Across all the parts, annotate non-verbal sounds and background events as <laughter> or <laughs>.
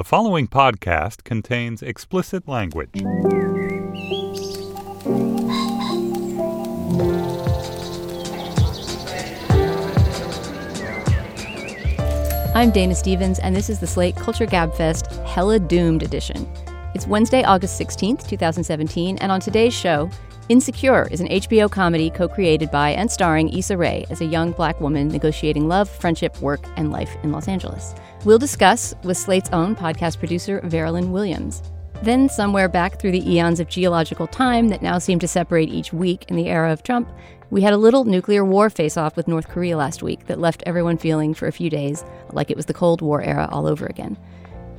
The following podcast contains explicit language. I'm Dana Stevens, and this is the Slate Culture Gabfest Hella Doomed edition. It's Wednesday, August 16th, 2017, and on today's show, Insecure is an HBO comedy co created by and starring Issa Rae as a young black woman negotiating love, friendship, work, and life in Los Angeles. We'll discuss with Slate's own podcast producer, Veralyn Williams. Then, somewhere back through the eons of geological time that now seem to separate each week in the era of Trump, we had a little nuclear war face off with North Korea last week that left everyone feeling for a few days like it was the Cold War era all over again.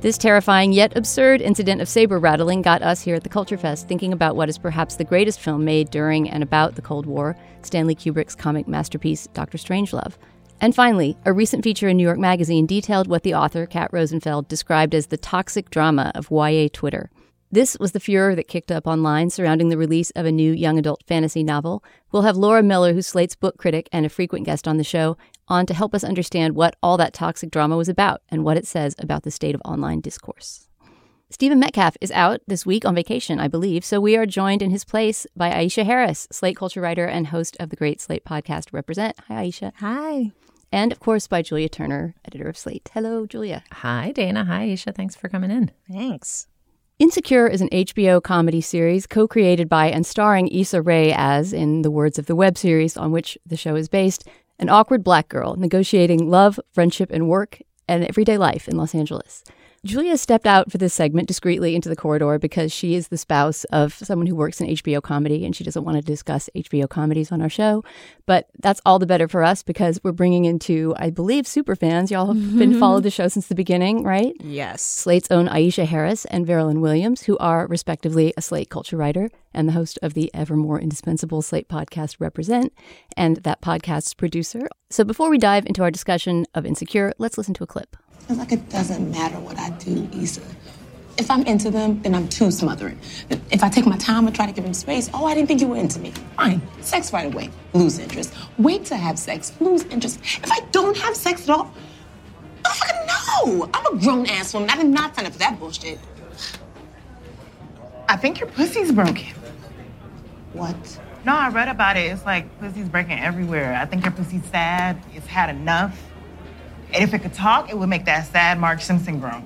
This terrifying yet absurd incident of saber rattling got us here at the Culture Fest thinking about what is perhaps the greatest film made during and about the Cold War Stanley Kubrick's comic masterpiece, Dr. Strangelove. And finally, a recent feature in New York Magazine detailed what the author, Kat Rosenfeld, described as the toxic drama of YA Twitter. This was the furor that kicked up online surrounding the release of a new young adult fantasy novel. We'll have Laura Miller, who's Slate's book critic and a frequent guest on the show, on to help us understand what all that toxic drama was about and what it says about the state of online discourse. Stephen Metcalf is out this week on vacation, I believe, so we are joined in his place by Aisha Harris, Slate culture writer and host of the great Slate podcast Represent. Hi, Aisha. Hi. And of course, by Julia Turner, editor of Slate. Hello, Julia. Hi, Dana. Hi, Aisha. Thanks for coming in. Thanks. Insecure is an HBO comedy series co created by and starring Issa Rae as, in the words of the web series on which the show is based, an awkward black girl negotiating love, friendship, and work and everyday life in Los Angeles. Julia stepped out for this segment discreetly into the corridor because she is the spouse of someone who works in HBO comedy and she doesn't want to discuss HBO comedies on our show. But that's all the better for us because we're bringing in two, I believe, super fans. Y'all have mm-hmm. been followed the show since the beginning, right? Yes. Slate's own Aisha Harris and Veralyn Williams, who are respectively a Slate culture writer and the host of the ever more indispensable Slate podcast Represent, and that podcast's producer. So before we dive into our discussion of Insecure, let's listen to a clip. It's like it doesn't matter what I do, Issa. If I'm into them, then I'm too smothering. If I take my time and try to give them space, oh, I didn't think you were into me. Fine. Sex right away, lose interest. Wait to have sex, lose interest. If I don't have sex at all, fucking know. I'm a grown ass woman. I did not sign up for that bullshit. I think your pussy's broken. What? No, I read about it. It's like pussy's breaking everywhere. I think your pussy's sad. It's had enough. And if it could talk, it would make that sad Marge Simpson groan.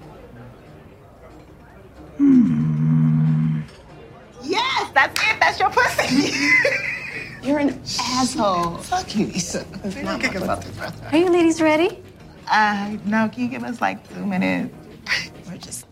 Hmm. Yes, that's it. That's your pussy. <laughs> You're an asshole. Fuck you, Issa. Are you ladies ready? Uh, no. Can you give us like two minutes? We're just,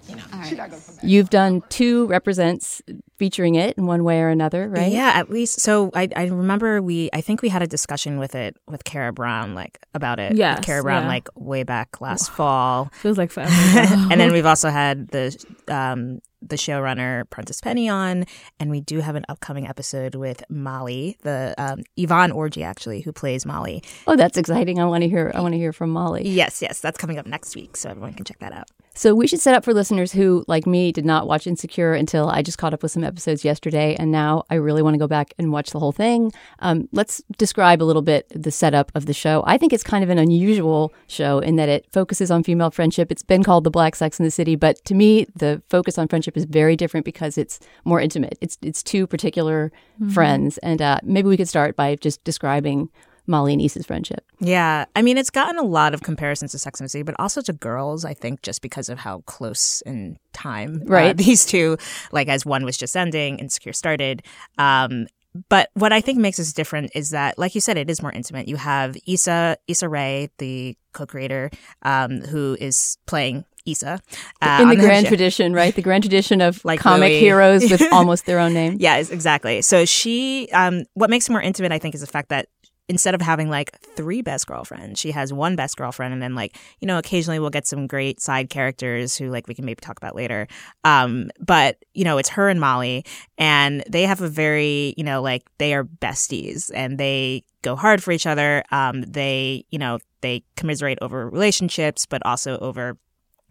you know. You've done two represents featuring it in one way or another, right? Yeah, at least. So I, I remember we, I think we had a discussion with it with Kara Brown, like about it. Yes, Kara Brown, yeah. like way back last fall. <laughs> Feels like forever. <laughs> and then we've also had the um, the showrunner Prentice Penny on, and we do have an upcoming episode with Molly, the um, Yvonne Orji actually, who plays Molly. Oh, that's exciting! I want to hear. I want to hear from Molly. Yes, yes, that's coming up next week, so everyone can check that out. So we should set up for listeners who, like me, did not watch Insecure until I just caught up with some episodes yesterday, and now I really want to go back and watch the whole thing. Um, let's describe a little bit the setup of the show. I think it's kind of an unusual show in that it focuses on female friendship. It's been called the Black Sex in the City, but to me, the focus on friendship is very different because it's more intimate. It's it's two particular mm-hmm. friends, and uh, maybe we could start by just describing Molly and Issa's friendship. Yeah. I mean, it's gotten a lot of comparisons to Sex and the City, but also to girls, I think, just because of how close in time uh, right. Uh, these two, like as one was just ending, Insecure started. Um, but what I think makes this different is that, like you said, it is more intimate. You have Issa Issa Rae, the co-creator, um, who is playing Issa. Uh, in the grand tradition, right? The grand tradition of <laughs> like comic Louis. heroes with <laughs> almost their own name. Yes, exactly. So she, um, what makes it more intimate, I think, is the fact that instead of having like three best girlfriends, she has one best girlfriend, and then like you know occasionally we'll get some great side characters who like we can maybe talk about later. Um, but you know it's her and Molly, and they have a very you know like they are besties, and they go hard for each other. Um, they you know they commiserate over relationships, but also over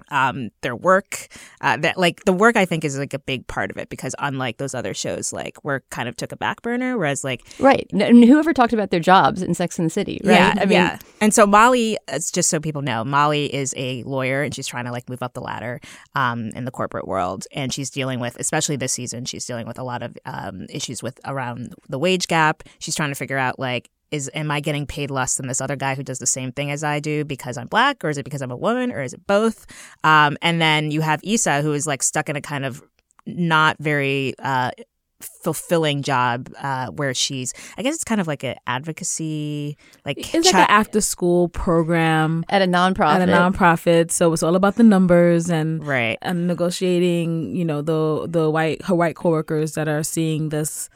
um, their work. Uh, that like the work, I think, is like a big part of it because unlike those other shows, like work kind of took a back burner, whereas like right, and whoever talked about their jobs in Sex and the City, right? Yeah, I mean, yeah. And so Molly, just so people know, Molly is a lawyer and she's trying to like move up the ladder um, in the corporate world, and she's dealing with, especially this season, she's dealing with a lot of um, issues with around the wage gap. She's trying to figure out like is am I getting paid less than this other guy who does the same thing as I do because I'm black, or is it because I'm a woman, or is it both? Um, and then you have Issa, who is like stuck in a kind of not very uh, fulfilling job uh, where she's I guess it's kind of like an advocacy like it's like an after school program at a nonprofit. At a nonprofit. So it's all about the numbers and right. and negotiating you know the the white her white coworkers that are seeing this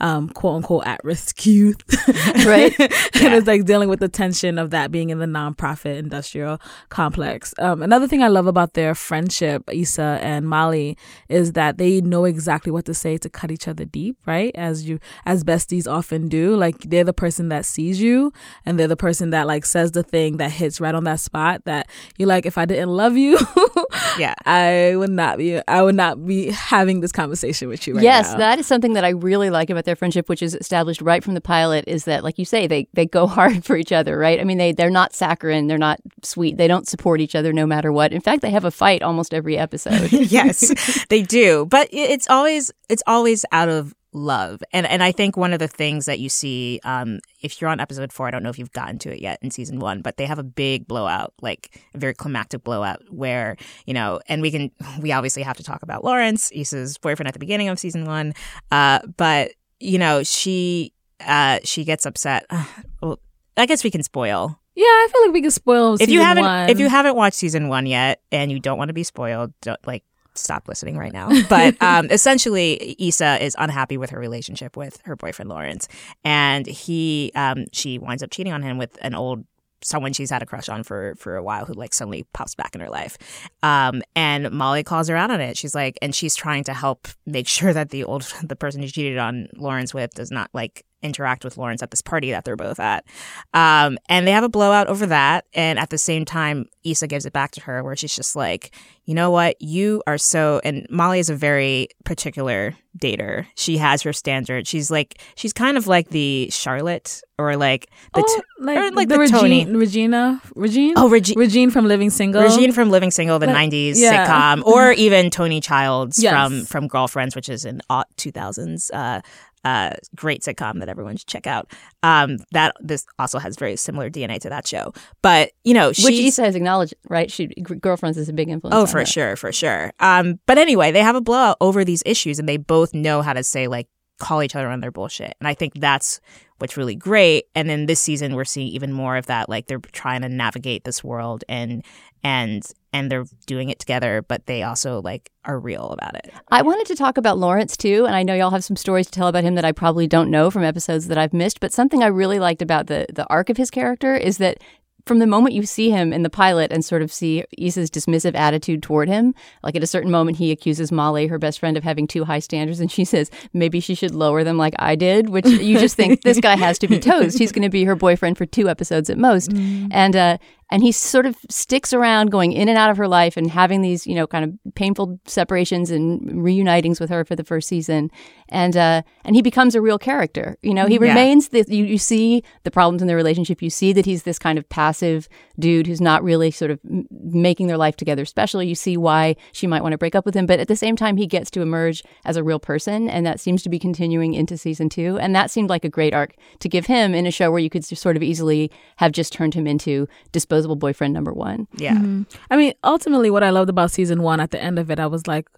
um, quote unquote at risk youth. <laughs> right. <laughs> and it's like dealing with the tension of that being in the nonprofit industrial complex. Um, another thing I love about their friendship, Issa and Molly, is that they know exactly what to say to cut each other deep, right? As you, as besties often do. Like they're the person that sees you and they're the person that like says the thing that hits right on that spot that you're like, if I didn't love you, <laughs> yeah, I would not be, I would not be having this conversation with you right now. yes, now. that is something that I really like about their friendship, which is established right from the pilot, is that, like you say, they they go <laughs> hard for each other, right? I mean, they they're not saccharine, they're not sweet, they don't support each other no matter what. In fact, they have a fight almost every episode. <laughs> yes, <laughs> they do, but it's always it's always out of love. And and I think one of the things that you see, um, if you're on episode four, I don't know if you've gotten to it yet in season one, but they have a big blowout, like a very climactic blowout where, you know, and we can we obviously have to talk about Lawrence, Issa's boyfriend at the beginning of season one. Uh, but you know, she uh she gets upset. <sighs> well, I guess we can spoil. Yeah, I feel like we can spoil. If you haven't, one. if you haven't watched season one yet, and you don't want to be spoiled, don't like stop listening right now. <laughs> But um, essentially, Issa is unhappy with her relationship with her boyfriend Lawrence, and he um, she winds up cheating on him with an old someone she's had a crush on for for a while who like suddenly pops back in her life. Um, and Molly calls her out on it. She's like, and she's trying to help make <laughs> sure that the old the person who cheated on Lawrence with does not like interact with Lawrence at this party that they're both at. Um, and they have a blowout over that. And at the same time, Issa gives it back to her where she's just like, you know what? You are so, and Molly is a very particular dater. She has her standard. She's like, she's kind of like the Charlotte or like the, oh, like, or like the, the Regine, Toni. Regina, Regine? Oh, Regi- Regine from Living Single. Regine from Living Single, the Like, 90s yeah. sitcom, or even Toni Childs Yes. from, from Girlfriends, which is an aught 2000s uh, uh, great sitcom that everyone should check out. Um, that this also has very similar DNA to that show. But, you know, she Which Issa has acknowledged, right? She Girlfriends is a big influence. Oh, for her. sure, for sure. Um, but anyway, they have a blowout over these issues, and they both know how to say like call each other on their bullshit, and I think that's what's really great. And then this season, we're seeing even more of that. Like they're trying to navigate this world, and and and they're doing it together, but they also like are real about it. I wanted to talk about Lawrence too, and I know y'all have some stories to tell about him that I probably don't know from episodes that I've missed. But something I really liked about the the arc of his character is that from the moment you see him in the pilot and sort of see Issa's dismissive attitude toward him, like at a certain moment he accuses Molly, her best friend, of having too high standards, and she says maybe she should lower them like I did, which you just think this guy has to be <laughs> toast. He's going to be her boyfriend for two episodes at most, and uh, and he sort of sticks around, going in and out of her life, and having these you know kind of painful separations and reunitings with her for the first season, and uh, and he becomes a real character. You know, he Yeah. remains the you, you see the problems in their relationship. You see that he's this kind of passive dude who's not really sort of m- making their life together special. You see why she might want to break up with him, but at the same time, he gets to emerge as a real person, and that seems to be continuing into season two. And that seemed like a great arc to give him in a show where you could sort of easily have just turned him into disposable boyfriend number one. Yeah, mm-hmm. I mean, ultimately, what I loved about season one, at the end of it, I was like,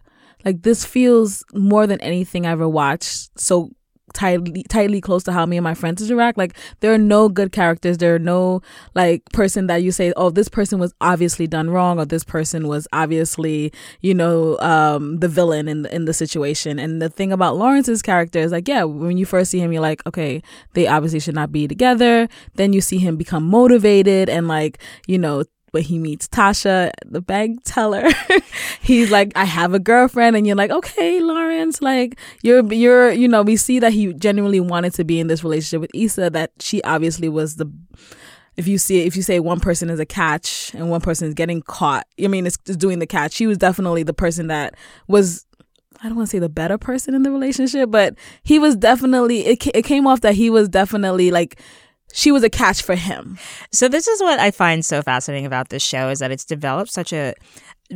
like this feels more than anything I ever watched. So tightly, tightly close to how me and my friends interact. Like there are no good characters. There are no like person that you say, oh, this person was obviously done wrong, or this person was obviously, you know, um, the villain in in the situation. And the thing about Lawrence's character is like, yeah, when you first see him, you're like, okay, they obviously should not be together. Then you see him become motivated and like, you know, when he meets Tasha, the bank teller, <laughs> he's like, I have a girlfriend. And you're like, okay, Lawrence, like you're, you're, you know, we see that he genuinely wanted to be in this relationship with Issa, that she obviously was the, if you see if you say one person is a catch and one person is getting caught, I mean, it's, it's doing the catch. She was definitely the person that was I don't want to say the better person in the relationship, but he was definitely it. It came off that he was definitely like she was a catch for him. So this is what I find so fascinating about this show is that it's developed such a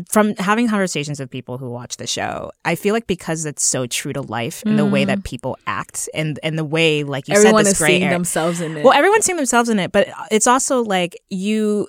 from having conversations with people who watch the show, I feel like because it's so true to life in the way that mm-hmm. people act and and the way like you Everyone said is this gray seeing area- themselves in it. Well, everyone's seeing themselves in it, but it's also like you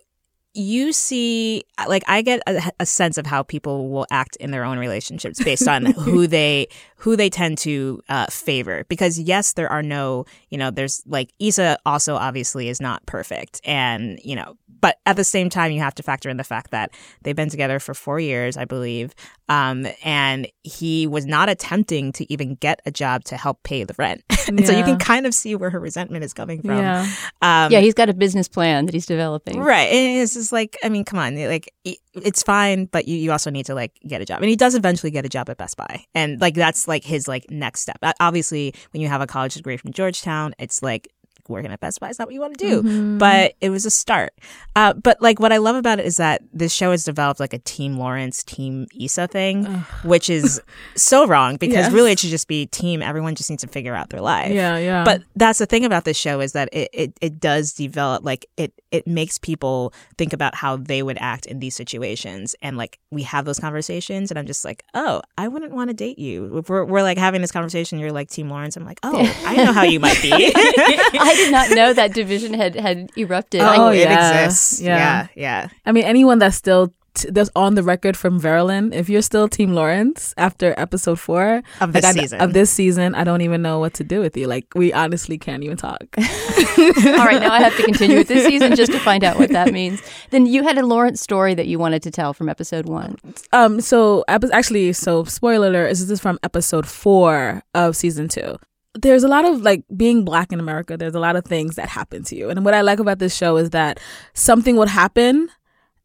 you see like I get a, a sense of how people will act in their own relationships based on <laughs> who they who they tend to uh, favor because yes there are no you know there's like Issa also obviously is not perfect and you know but at the same time you have to factor in the fact that they've been together for four years I believe um, and he was not attempting to even get a job to help pay the rent <laughs> and so you can kind of see where her resentment is coming from yeah, um, yeah, he's got a business plan that he's developing. Right. And it's just like, I mean, come on. Like, i- it's fine, but you, you also need to, like, get a job. And he does eventually get a job at Best Buy. And, like, that's, like, his, like, next step. Obviously, when you have a college degree from Georgetown, it's like, working at Best Buy is not what you want to do. Mm-hmm. But it was a start. Uh, but, like, what I love about it is that this show has developed, like, a Team Lawrence, Team Issa thing, which is <laughs> so wrong because Yes. really it should just be team. Everyone just needs to figure out their life. yeah, yeah. But that's the thing about this show is that it, it, it does develop like it it makes people think about how they would act in these situations and like we have those conversations and I'm just like oh I wouldn't want to date you if we're, we're like having this conversation you're like Team Lawrence I'm like oh I know how you might be <laughs> <laughs> I did not know that division had had erupted. I- Oh, it yeah. exists Yeah. yeah yeah I mean, anyone that's still t- that's on the record from Veralyn, if you're still Team Lawrence after episode four Of this like, I- season. of this season, I don't even know what to do with you. Like, we honestly can't even talk. <laughs> All right, now I have to continue with this season just to find out what that <laughs> means. Then you had a Lawrence story that you wanted to tell from episode one. Um, so epi- actually, so spoiler alert, is this is from episode four of season two. There's a lot of like being black in America. There's a lot of things that happen to you, and what I like about this show is that something would happen.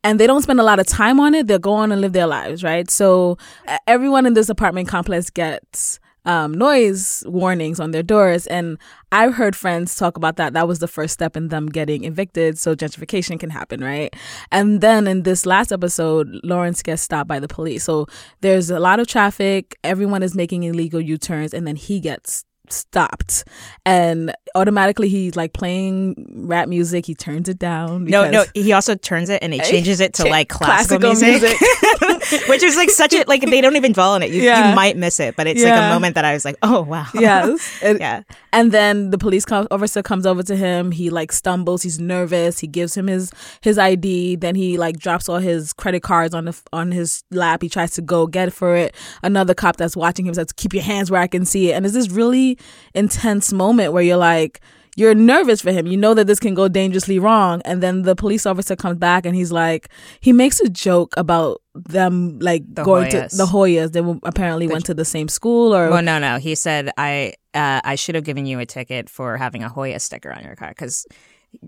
And they don't spend a lot of time on it. They'll go on and live their lives, right? So everyone in this apartment complex gets um, noise warnings on their doors. And I've heard friends talk about that. That was the first step in them getting evicted so gentrification can happen, right? And then in this last episode, Lawrence gets stopped by the police. So there's a lot of traffic, everyone is making illegal U turns, and then he gets stopped. And automatically he's like playing rap music. He turns it down no no he also turns it and he changes it to like classical, classical music, <laughs> <laughs> which is like such a like they don't even dwell on it. You, Yeah. you might miss it but it's like a moment that I was like oh wow. Yes. <laughs> And, yeah. and then the police officer comes over to him. He like stumbles. He's nervous. He gives him his his id then he like drops all his credit cards on the on his lap. He tries to go get for it. Another cop that's watching him says keep your hands where i can see it. And it's this really intense moment where you're like you're nervous for him. You know that this can go dangerously wrong. And then the police officer comes back and he's like, he makes a joke about them like The going Hoyas. to the Hoyas. They apparently went to the same school or Well, no, no. He said I uh, I should have given you a ticket for having a Hoya sticker on your car because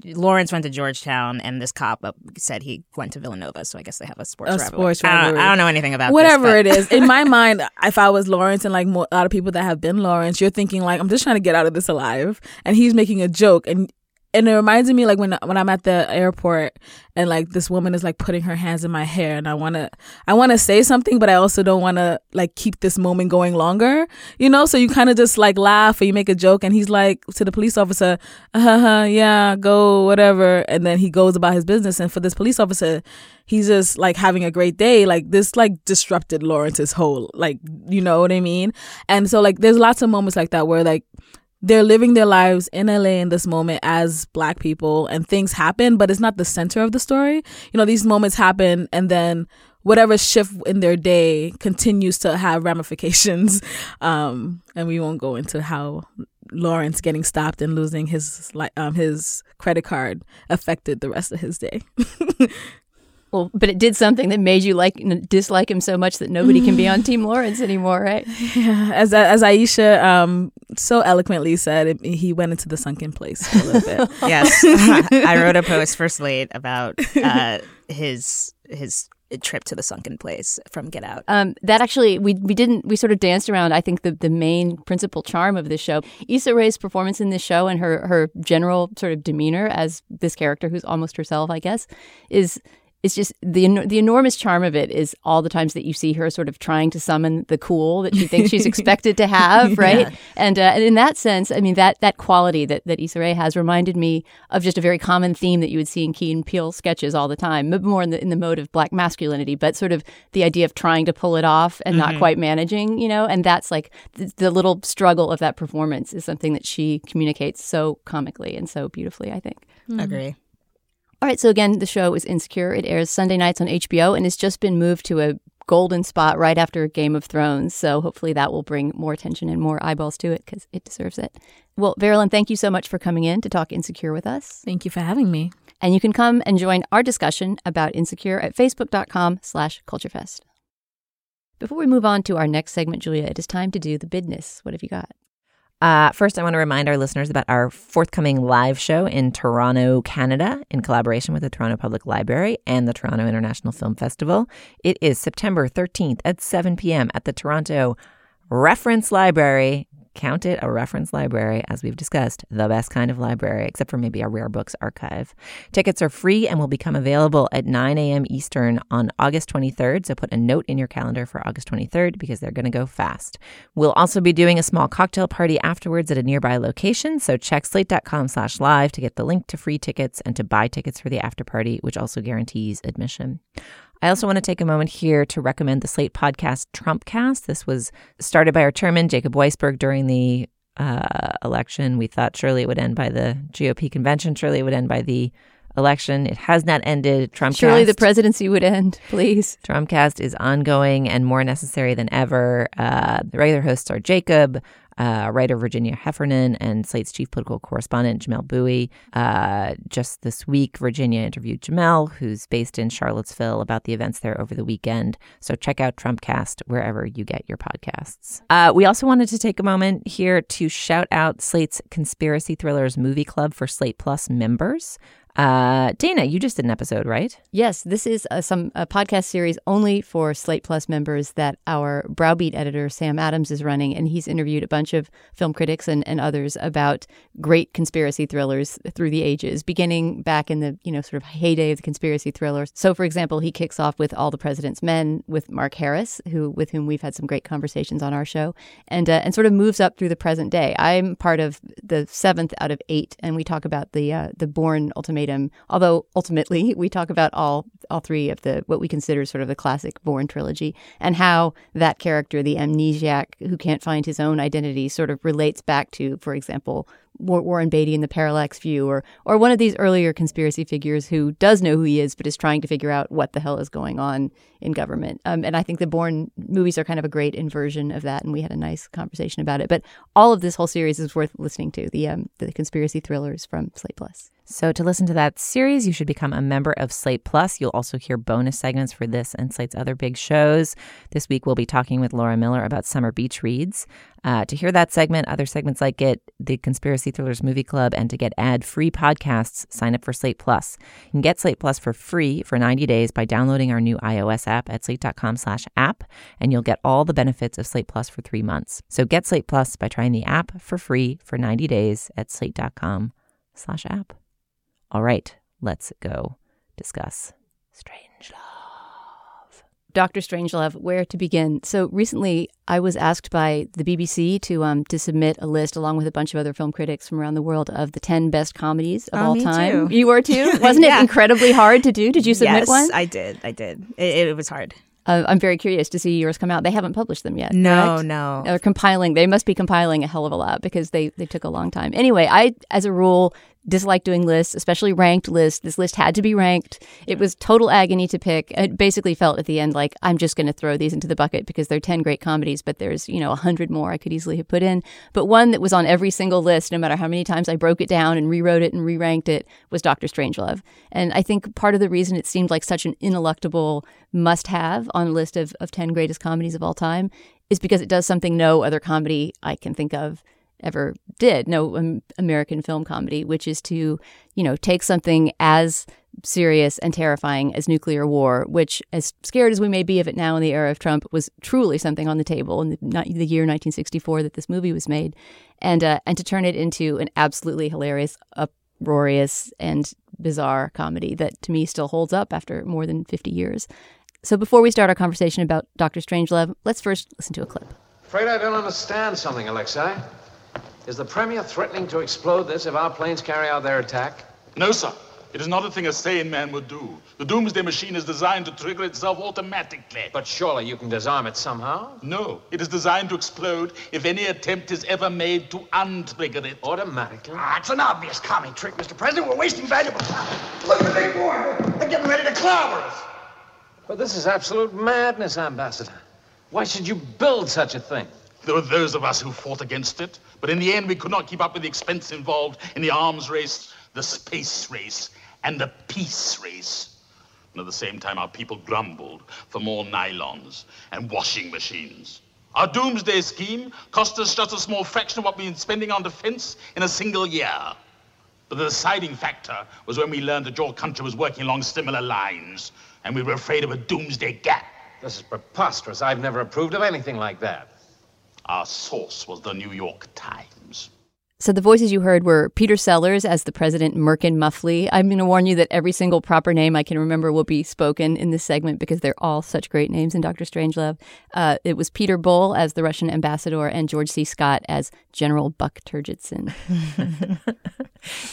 Lawrence went to Georgetown and this cop said he went to Villanova. So I guess they have a sports A rivalry. sports I don't, rivalry. I don't know anything about whatever this, it is in my mind if i was lawrence and like mo- a lot of people that have been lawrence you're thinking like i'm just trying to get out of this alive and he's making a joke and and it reminds me like when when I'm at the airport and like this woman is like putting her hands in my hair and I want to I want to say something but I also don't want to like keep this moment going longer you know? So you kind of just like laugh or you make a joke and he's like to the police officer uh-huh yeah go whatever. And then he goes about his business and for this police officer he's just like having a great day. Like this like disrupted Lawrence's whole like you know what I mean? And so like there's lots of moments like that where like they're living their lives in LA in this moment as black people and things happen, but it's not the center of the story. You know, these moments happen and then whatever shift in their day continues to have ramifications. <laughs> Um, and we won't go into how Lawrence getting stopped and losing his like um his credit card affected the rest of his day. <laughs> Well, but it did something that made you like dislike him so much that nobody can be on <laughs> Team Lawrence anymore, right? Yeah. as as Aisha um so eloquently said, it, he went into the sunken place for a little bit. <laughs> Yes, I wrote a post for Slate about uh, his his trip to the sunken place from Get Out. Um, that actually, we we didn't we sort of danced around. I think the the main principal charm of this show, Issa Rae's performance in this show, and her her general sort of demeanor as this character who's almost herself, I guess, is it's just the the enormous charm of it is all the times that you see her sort of trying to summon the cool that she thinks she's <laughs> expected to have, right? Yeah. And, uh, and in that sense, I mean that that quality that that Issa Rae has reminded me of just a very common theme that you would see in Key and Peele sketches all the time, more in the in the mode of black masculinity, but sort of the idea of trying to pull it off and mm-hmm. not quite managing, you know. And that's like the, the little struggle of that performance is something that she communicates so comically and so beautifully. I think. Mm-hmm. Agree. All right, so again, the show is Insecure. It airs Sunday nights on HBO and it's just been moved to a golden spot right after Game of Thrones. So hopefully that will bring more attention and more eyeballs to it because it deserves it. Well, Veralyn, thank you so much for coming in to talk Insecure with us. Thank you for having me. And you can come and join our discussion about Insecure at facebook.com slash culturefest. Before we move on to our next segment, Julia, it is time to do the bidness. What have you got? Uh, first, I want to remind our listeners about our forthcoming live show in Toronto, Canada, in collaboration with the Toronto Public Library and the Toronto International Film Festival. It is September 13th at 7 p.m. at the Toronto Reference Library count it a reference library, as we've discussed, the best kind of library, except for maybe a rare books archive. Tickets are free and will become available at 9 a.m. Eastern on August 23rd. So put a note in your calendar for August 23rd because they're going to go fast. We'll also be doing a small cocktail party afterwards at a nearby location. So check slate.com slash live to get the link to free tickets and to buy tickets for the after party, which also guarantees admission. I also want to take a moment here to recommend the Slate podcast Trumpcast. This was started by our chairman, Jacob Weisberg, during the uh, election. We thought surely it would end by the GOP convention, surely it would end by the election. It has not ended. Trumpcast. Surely the presidency would end, please. Trumpcast is ongoing and more necessary than ever. Uh, the regular hosts are Jacob, uh, writer Virginia Heffernan and Slate's chief political correspondent Jamelle Bouie. Uh, just this week, Virginia interviewed Jamelle, who's based in Charlottesville, about the events there over the weekend. So check out Trumpcast wherever you get your podcasts. Uh, we also wanted to take a moment here to shout out Slate's Conspiracy Thrillers Movie Club for Slate Plus members. Uh, Dana, you just did an episode, right? Yes, this is a, some a podcast series only for Slate Plus members that our Browbeat editor Sam Adams is running, and he's interviewed a bunch of film critics and, and others about great conspiracy thrillers through the ages, beginning back in the you know sort of heyday of the conspiracy thrillers. So, for example, he kicks off with All the President's Men with Mark Harris, who with whom we've had some great conversations on our show, and uh, and sort of moves up through the present day. I'm part of the seventh out of eight, and we talk about the uh, the Bourne Ultimatum Although ultimately <laughs> we talk about all all three of the what we consider sort of the classic Bourne trilogy and how that character, the amnesiac who can't find his own identity, sort of relates back to, for example, Warren Beatty in the Parallax View, or or one of these earlier conspiracy figures who does know who he is, but is trying to figure out what the hell is going on in government. Um, and I think the Bourne movies are kind of a great inversion of that, and we had a nice conversation about it. But all of this whole series is worth listening to. The um, the conspiracy thrillers from Slate Plus. So, to listen to that series, you should become a member of Slate Plus. You'll also hear bonus segments for this and Slate's other big shows. This week, we'll be talking with Laura Miller about Summer Beach Reads. Uh, to hear that segment, other segments like it, the Conspiracy Thrillers Movie Club, and to get ad free podcasts, sign up for Slate Plus. You can get Slate Plus for free for 90 days by downloading our new iOS app at slate.com slash app, and you'll get all the benefits of Slate Plus for three months. So get Slate Plus by trying the app for free for 90 days at slate.com slash app. All right, let's go discuss Strangelove. Dr. Strangelove, where to begin? So recently, I was asked by the BBC to um to submit a list along with a bunch of other film critics from around the world of the ten best comedies of oh, all me time. Too. You were too, <laughs> wasn't yeah. it incredibly hard to do? Did you submit yes, one? I did. I did. It, it was hard. Uh, I'm very curious to see yours come out. They haven't published them yet. No, correct? no. They're compiling. They must be compiling a hell of a lot because they they took a long time. Anyway, I as a rule dislike doing lists, especially ranked lists. This list had to be ranked. It was total agony to pick. It basically felt at the end like I'm just going to throw these into the bucket because they're 10 great comedies, but there's, you know, a 100 more I could easily have put in. But one that was on every single list, no matter how many times I broke it down and rewrote it and re ranked it, was Doctor Strangelove. And I think part of the reason it seemed like such an ineluctable must have on a list of, of 10 greatest comedies of all time is because it does something no other comedy I can think of ever did, no American film comedy, which is to, you know, take something as serious and terrifying as nuclear war, which, as scared as we may be of it now in the era of Trump, was truly something on the table in the, the year 1964 that this movie was made, and uh, and to turn it into an absolutely hilarious, uproarious, and bizarre comedy that to me still holds up after more than 50 years. So before we start our conversation about Doctor Strangelove, let's first listen to a clip. Afraid I don't understand something, Alexei. Is the Premier threatening to explode this if our planes carry out their attack? No, sir. It is not a thing a sane man would do. The Doomsday Machine is designed to trigger itself automatically. But surely you can disarm it somehow? No. It is designed to explode if any attempt is ever made to untrigger it. Automatically? Ah, it's an obvious commie trick, Mr. President. We're wasting valuable time. Look at the big boy. They're getting ready to clobber us. But this is absolute madness, Ambassador. Why should you build such a thing? There were those of us who fought against it, but in the end we could not keep up with the expense involved in the arms race, the space race, and the peace race. And at the same time, our people grumbled for more nylons and washing machines. Our doomsday scheme cost us just a small fraction of what we've been spending on defense in a single year. But the deciding factor was when we learned that your country was working along similar lines, and we were afraid of a doomsday gap. This is preposterous. I've never approved of anything like that. Our source was the New York Times. So the voices you heard were Peter Sellers as the president, Merkin Muffley. I'm going to warn you that every single proper name I can remember will be spoken in this segment because they're all such great names in Doctor Strangelove. Uh, it was Peter Bull as the Russian ambassador and George C. Scott as General Buck Turgidson.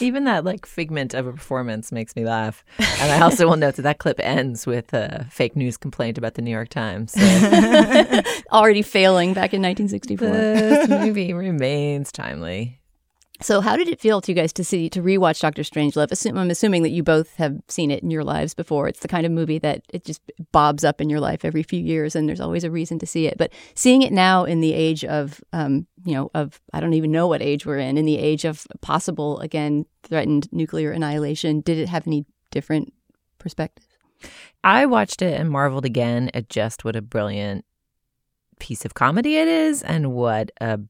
<laughs> Even that like figment of a performance makes me laugh. And I also will note that that clip ends with a fake news complaint about the New York Times. So. <laughs> Already failing back in 1964. This movie remains timely. So, how did it feel to you guys to see to rewatch Doctor Strangelove? Assume, I'm assuming that you both have seen it in your lives before. It's the kind of movie that it just bobs up in your life every few years, and there's always a reason to see it. But seeing it now in the age of, um, you know, of I don't even know what age we're in, in the age of possible again threatened nuclear annihilation, did it have any different perspective? I watched it and marveled again at just what a brilliant piece of comedy it is, and what a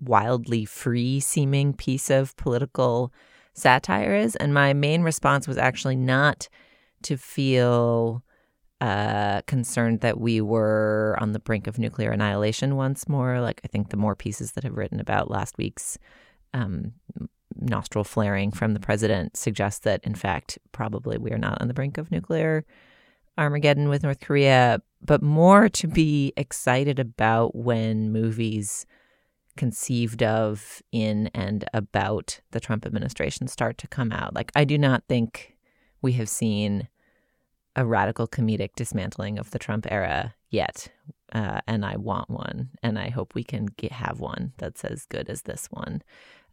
wildly free seeming piece of political satire is. And my main response was actually not to feel uh, concerned that we were on the brink of nuclear annihilation once more. Like, I think the more pieces that have written about last week's um, nostril flaring from the president suggest that, in fact, probably we are not on the brink of nuclear Armageddon with North Korea, but more to be excited about when movies conceived of in and about the Trump administration start to come out. Like, I do not think we have seen a radical comedic dismantling of the Trump era yet. Uh, and I want one, and I hope we can get, have one that's as good as this one.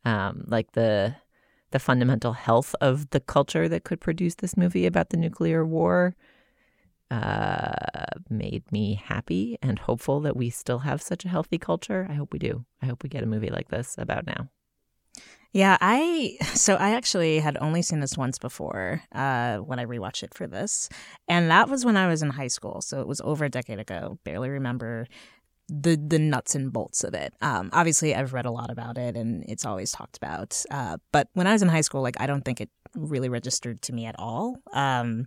Um, like the the fundamental health of the culture that could produce this movie about the nuclear war uh, made me happy and hopeful that we still have such a healthy culture. I hope we do. I hope we get a movie like this about now. Yeah, I <laughs> so I actually had only seen this once before uh, when I rewatched it for this, and that was when I was in high school. So it was over a decade ago. Barely remember the the nuts and bolts of it. Um, obviously, I've read a lot about it, and it's always talked about. Uh, but when I was in high school, like I don't think it really registered to me at all. Um,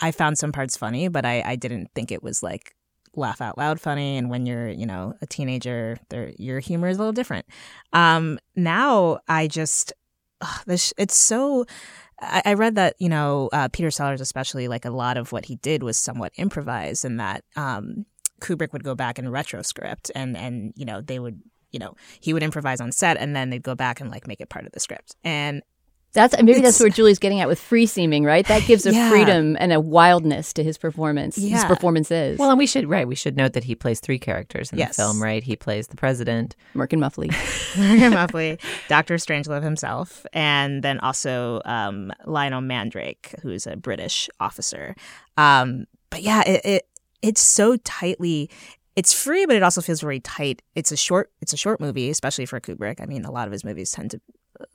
I found some parts funny, but I, I didn't think it was like laugh out loud funny. And when you're, you know, a teenager, your humor is a little different. Um, now I just, ugh, this, it's so. I, I read that you know uh, Peter Sellers, especially, like a lot of what he did was somewhat improvised, and that um, Kubrick would go back and retroscript, and and you know they would you know he would improvise on set, and then they'd go back and like make it part of the script. And that's maybe it's, that's where Julie's getting at with free seeming, right? That gives a <sighs> yeah. freedom and a wildness to his performance. Yeah. His performances. Well, and we should right. We should note that he plays three characters in yes. the film, right? He plays the president, Merkin Muffley, <laughs> Merkin Muffley, Doctor Strangelove himself, and then also um, Lionel Mandrake, who's a British officer. Um, but yeah, it, it it's so tightly it's free, but it also feels very tight. It's a short it's a short movie, especially for Kubrick. I mean, a lot of his movies tend to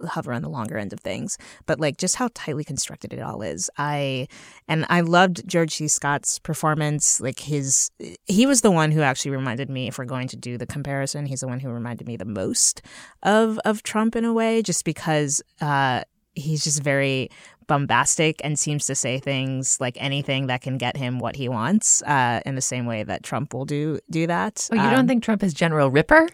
hover on the longer end of things, but like just how tightly constructed it all is. I and I loved George C. Scott's performance. Like his, he was the one who actually reminded me. If we're going to do the comparison, he's the one who reminded me the most of of Trump in a way, just because. Uh, he's just very bombastic and seems to say things like anything that can get him what he wants. Uh, in the same way that Trump will do do that. Oh, you don't Um, think Trump is General Ripper?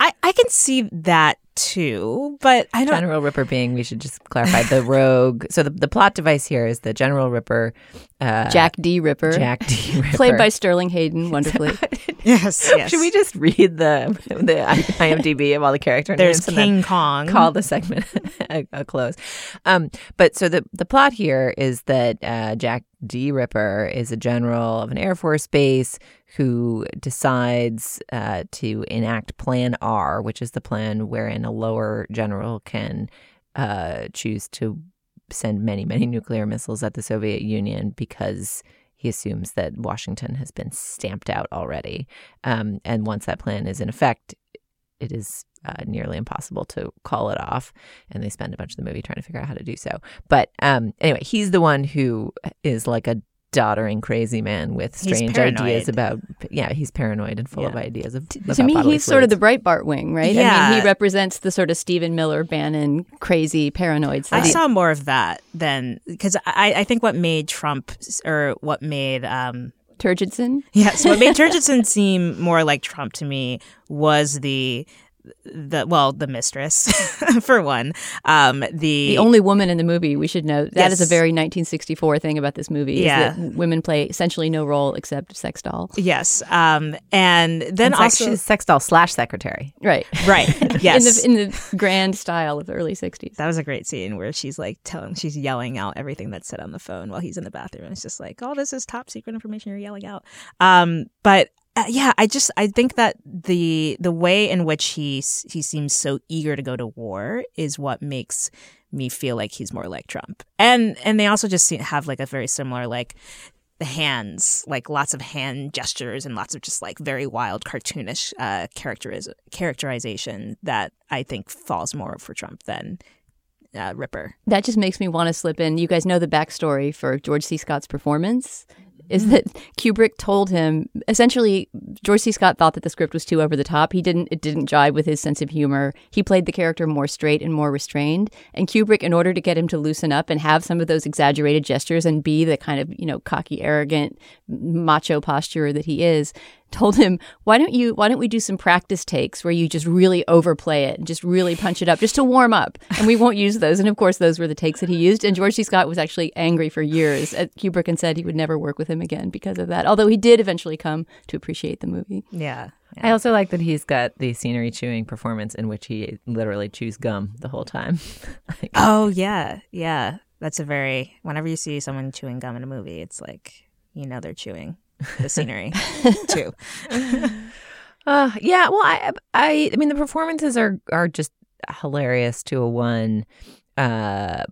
I I can see that too, but I don't. General Ripper being, we should just clarify, the rogue. So the, the plot device here is that General Ripper, uh, Jack D. Ripper. Jack D. <laughs> Ripper. Played by Sterling Hayden wonderfully. <laughs> yes, <laughs> yes. Should we just read the the IMDb of all the character There's names? and King then Kong. Call the segment a, a close. Um, but so the the plot here is that uh, Jack D. Ripper is a general of an Air Force base who decides uh, to enact Plan R, which is the plan wherein a lower general can uh, choose to send many, many nuclear missiles at the Soviet Union because he assumes that Washington has been stamped out already. Um, and once that plan is in effect, it is uh, nearly impossible to call it off. And they spend a bunch of the movie trying to figure out how to do so. But um, anyway, he's the one who is like a doddering crazy man with strange ideas about yeah he's paranoid and full of ideas of to about me, bodily he's sort of the. Breitbart wing, right? I Yeah. mean, he represents the sort of Stephen Miller, Bannon, crazy, paranoid side. I saw more of that than because I, I think what made Trump or what made um Turgidson. yes what made <laughs> Turgidson seem more like Trump to me was the the well the mistress <laughs> for one um the The only woman in the movie, we should note. That is a very 1964 thing about this movie. is Yeah. that women play essentially no role except sex doll. yes um and then And sex, also she's sex doll slash secretary Right. right yes <laughs> In the in the grand style of the early 60s. that was a great scene where she's like telling she's yelling out everything that's said on the phone while he's in the bathroom it's just like oh this is top secret information you're yelling out um but uh, yeah i just i think that the the way in which he he seems so eager to go to war is what makes me feel like he's more like trump and and they also just seem, have like a very similar like the hands, like lots of hand gestures and lots of just like very wild cartoonish uh, characteriz- characterization that I think falls more for Trump than uh, Ripper. That just makes me want to slip in. You guys know the backstory for George C. Scott's performance? Is that Kubrick told him essentially George C. Scott thought that the script was too over the top. He didn't it didn't jive with his sense of humor. He played the character more straight and more restrained. And Kubrick, in order to get him to loosen up and have some of those exaggerated gestures and be the kind of, you know, cocky, arrogant, macho posture that he is, told him, "Why don't you? Why don't we do some practice takes where you just really overplay it and just really punch it up, just to warm up, and we won't use those." And of course, those were the takes that he used. And George C. Scott was actually angry for years at Kubrick and said he would never work with him again because of that. Although he did eventually come to appreciate the movie. Yeah. I also like that he's got the scenery chewing performance in which he literally chews gum the whole time. <laughs> Like, Oh yeah, yeah. That's a very. Whenever you see someone chewing gum in a movie, it's like you know they're chewing the scenery <laughs> too. Uh, yeah. Well, I, I, I mean, the performances are are just hilarious to a one. Uh,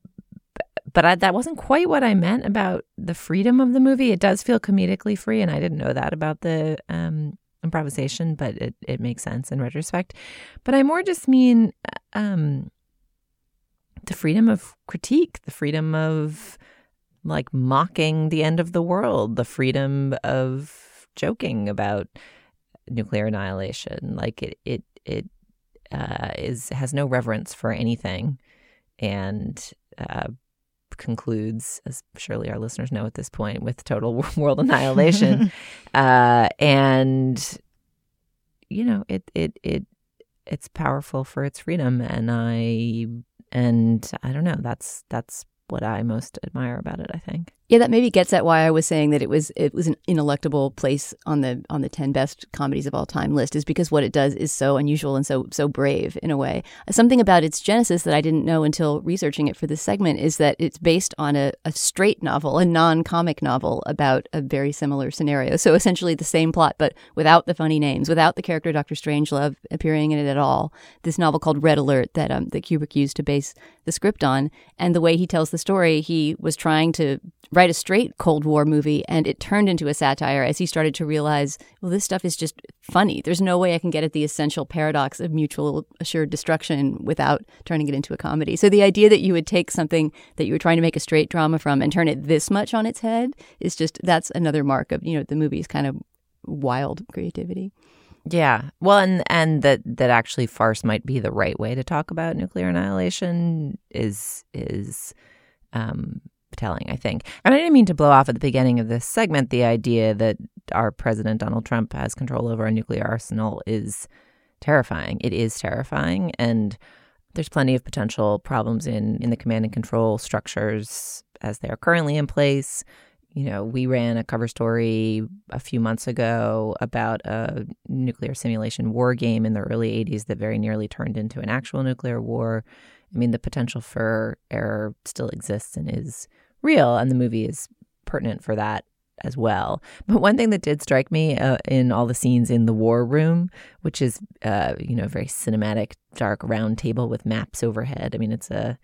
but I, that wasn't quite what I meant about the freedom of the movie. It does feel comedically free, and I didn't know that about the um, improvisation, but it it makes sense in retrospect. But I more just mean um, the freedom of critique, the freedom of like mocking the end of the world, the freedom of joking about nuclear annihilation. Like it, it, it uh, is has no reverence for anything, and uh, concludes, as surely our listeners know at this point, with total <laughs> world annihilation. <laughs> uh, and you know, it, it, it, it's powerful for its freedom, and I, and I don't know. That's that's what I most admire about it. I think. Yeah, that maybe gets at why I was saying that it was it was an ineluctable place on the on the ten best comedies of all time list is because what it does is so unusual and so so brave in a way. Something about its genesis that I didn't know until researching it for this segment is that it's based on a, a straight novel, a non comic novel about a very similar scenario. So essentially the same plot, but without the funny names, without the character Doctor Strangelove appearing in it at all. This novel called Red Alert that um, that Kubrick used to base the script on, and the way he tells the story, he was trying to write a straight Cold War movie, and it turned into a satire as he started to realize, well, this stuff is just funny. There's no way I can get at the essential paradox of mutual assured destruction without turning it into a comedy. So the idea that you would take something that you were trying to make a straight drama from and turn it this much on its head is just that's another mark of you know the movie's kind of wild creativity. Yeah. Well, and and that that actually farce might be the right way to talk about nuclear annihilation is is um, telling, I think. And I didn't mean to blow off at the beginning of this segment the idea that our president Donald Trump has control over a nuclear arsenal is terrifying. It is terrifying and there's plenty of potential problems in in the command and control structures as they are currently in place you know, we ran a cover story a few months ago about a nuclear simulation war game in the early 80s that very nearly turned into an actual nuclear war. I mean, the potential for error still exists and is real, and the movie is pertinent for that as well. But one thing that did strike me uh, in all the scenes in the war room, which is, uh, you know, very cinematic, dark round table with maps overhead. I mean, it's a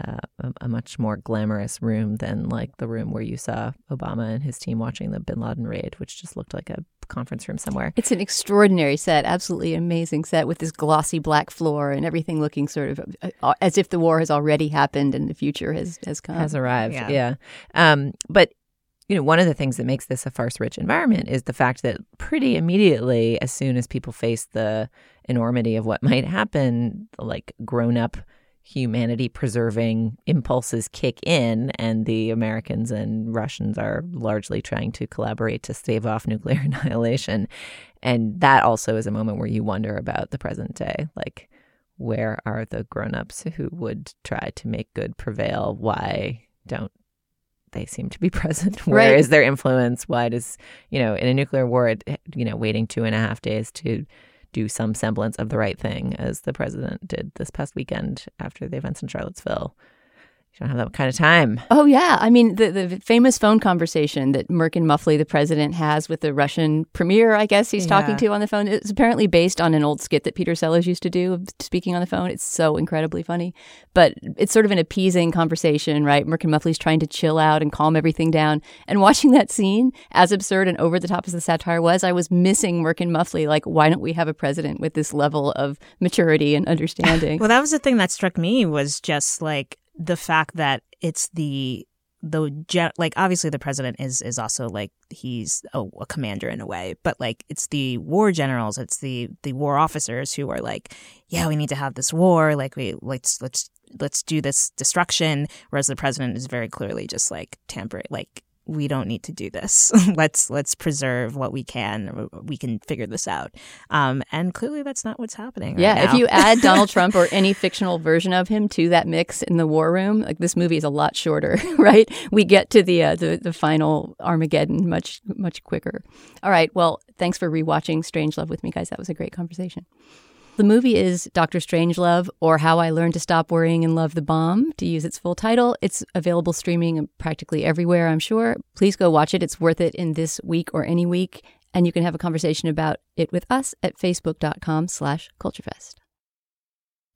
uh, a, a, much more glamorous room than like the room where you saw Obama and his team watching the Bin Laden raid, which just looked like a conference room somewhere. It's an extraordinary set, absolutely amazing set with this glossy black floor and everything looking sort of uh, uh, as if the war has already happened and the future has has come has arrived. Yeah, yeah. Um, but you know, one of the things that makes this a farce-rich environment is the fact that pretty immediately, as soon as people face the enormity of what <laughs> might happen, like grown-up humanity preserving impulses kick in, and the Americans and Russians are largely trying to collaborate to stave off <laughs> nuclear annihilation. And that also is a moment where you wonder about the present day. Like, where are the grown-ups who would try to make good prevail? Why don't they seem to be <laughs> present? Where right. is their influence? Why does, you know, in a nuclear war, it, you know, waiting two and a half days to do some semblance of the right thing, as the president did this past weekend after the events in Charlottesville you don't have that kind of time. Oh yeah, I mean the the famous phone conversation that Merkin Muffley, the president, has with the Russian premier. I guess he's yeah. talking to on the phone. It's apparently based on an old skit that Peter Sellers used to do, of speaking on the phone. It's so incredibly funny, but it's sort of an appeasing conversation, right? Merkin Muffley's trying to chill out and calm everything down. And <laughs> watching that scene, as absurd and over the top as the satire was, I was missing Merkin Muffley. Like, why don't we have a president with this level of maturity and understanding? <laughs> well, that was the thing that struck me was just like the fact that it's the the like obviously the president is is also like he's a, a, commander in a way but like it's the war generals it's the the war officers who are like yeah we need to have this war like we let's let's let's do this destruction whereas the president is very clearly just like tampering like we don't need to do this. <laughs> let's let's preserve what we can. We can figure this out. Um, and clearly, that's not what's happening. Yeah, right if you add Donald <laughs> Trump or any fictional version of him to that mix in the war room, like this movie is a lot shorter, <laughs> right? We get to the uh, the, the final Armageddon much much quicker. All right. Well, thanks for rewatching Strangelove with me, guys. That was a great conversation. The movie is Doctor Strangelove or How I Learned to Stop Worrying and Love the Bomb, to use its full title. It's available streaming practically everywhere, I'm sure. Please go watch it. It's worth it in this week or any week. And you can have a conversation about it with us at facebook.com slash culturefest.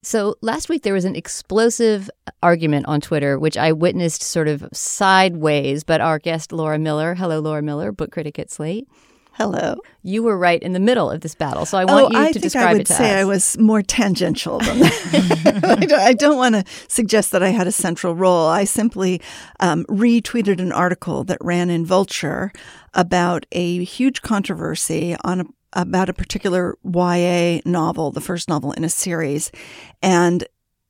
So last week there was an explosive argument on Twitter, which I witnessed sort of sideways, but our guest Laura Miller, hello Laura Miller, book critic at Slate, Hello. You were right in the middle of this battle, so I want oh, you I to describe I would it to say us. I was more tangential than that. <laughs> I don't, I don't want to suggest that I had a central role. I simply um, retweeted an article that ran in Vulture about a huge controversy on a about a particular YA novel, the first novel in a series. And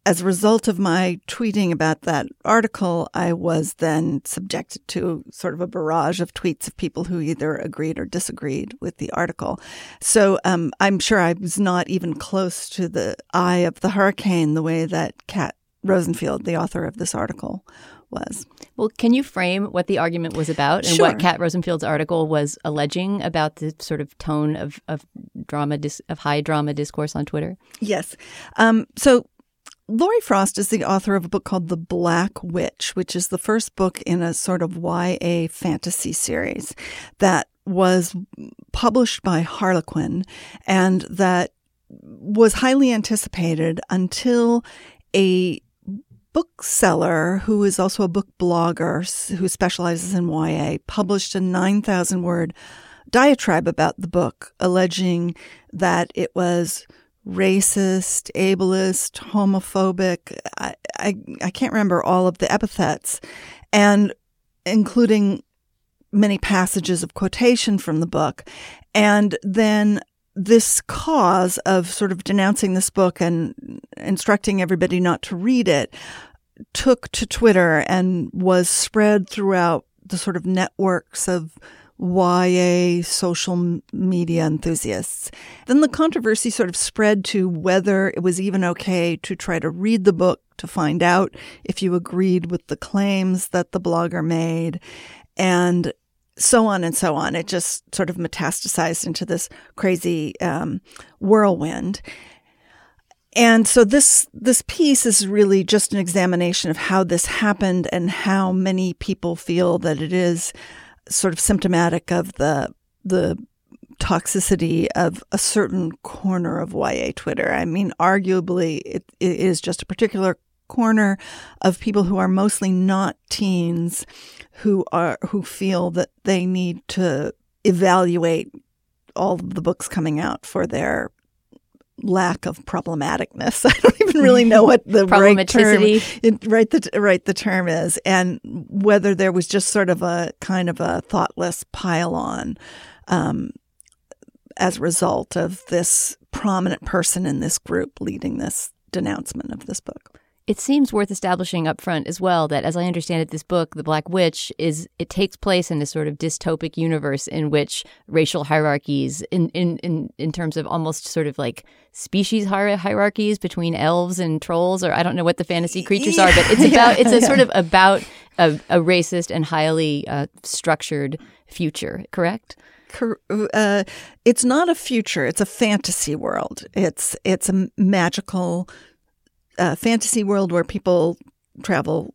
as a result of my tweeting about that article, I was then subjected to sort of a barrage of tweets of people who either agreed or disagreed with the article. So um, I'm sure I was not even close to the eye of the hurricane the way that Kat Rosenfield, the author of this article, was. Well, can you frame what the argument was about and sure. what Kat Rosenfield's article was alleging about the sort of tone of, of drama, dis- of high drama discourse on Twitter? Yes. Um, so Laurie Forest is the author of a book called The Black Witch, which is the first book in a sort of YA fantasy series that was published by Harlequin and that was highly anticipated until a bookseller who is also a book blogger who specializes in YA published a 9,000 word diatribe about the book, alleging that it was racist, ableist, homophobic. I, I, I can't remember all of the epithets, and including many passages of quotation from the book. And then this cause of sort of denouncing this book and instructing everybody not to read it took to Twitter and was spread throughout the sort of networks of YA social media enthusiasts. Then the controversy sort of spread to whether it was even okay to try to read the book to find out if you agreed with the claims that the blogger made. And so on and so on. It just sort of metastasized into this crazy um, whirlwind. And so this this piece is really just an examination of how this happened and how many people feel that it is sort of symptomatic of the the toxicity of a certain corner of YA Twitter. I mean, arguably, it, it is just a particular corner of people who are mostly not teens who are who feel that they need to evaluate all the books coming out for their lack of problematicness. <laughs> I don't even really know what the right term, right the right the term is, and whether there was just sort of a kind of a thoughtless pile on um, as a result of this prominent person in this group leading this denouncement of this book. It seems worth establishing up front as well that, as I understand it, this book, The Black Witch, is it takes place in this sort of dystopic universe in which racial hierarchies, in in in, in terms of almost sort of like species hierarchies between elves and trolls, or I don't know what the fantasy creatures yeah. are, but it's about it's a <laughs> sort of about a, a racist and highly uh, structured future. Correct? Uh, it's not a future; it's a fantasy world. It's it's a magical a fantasy world where people travel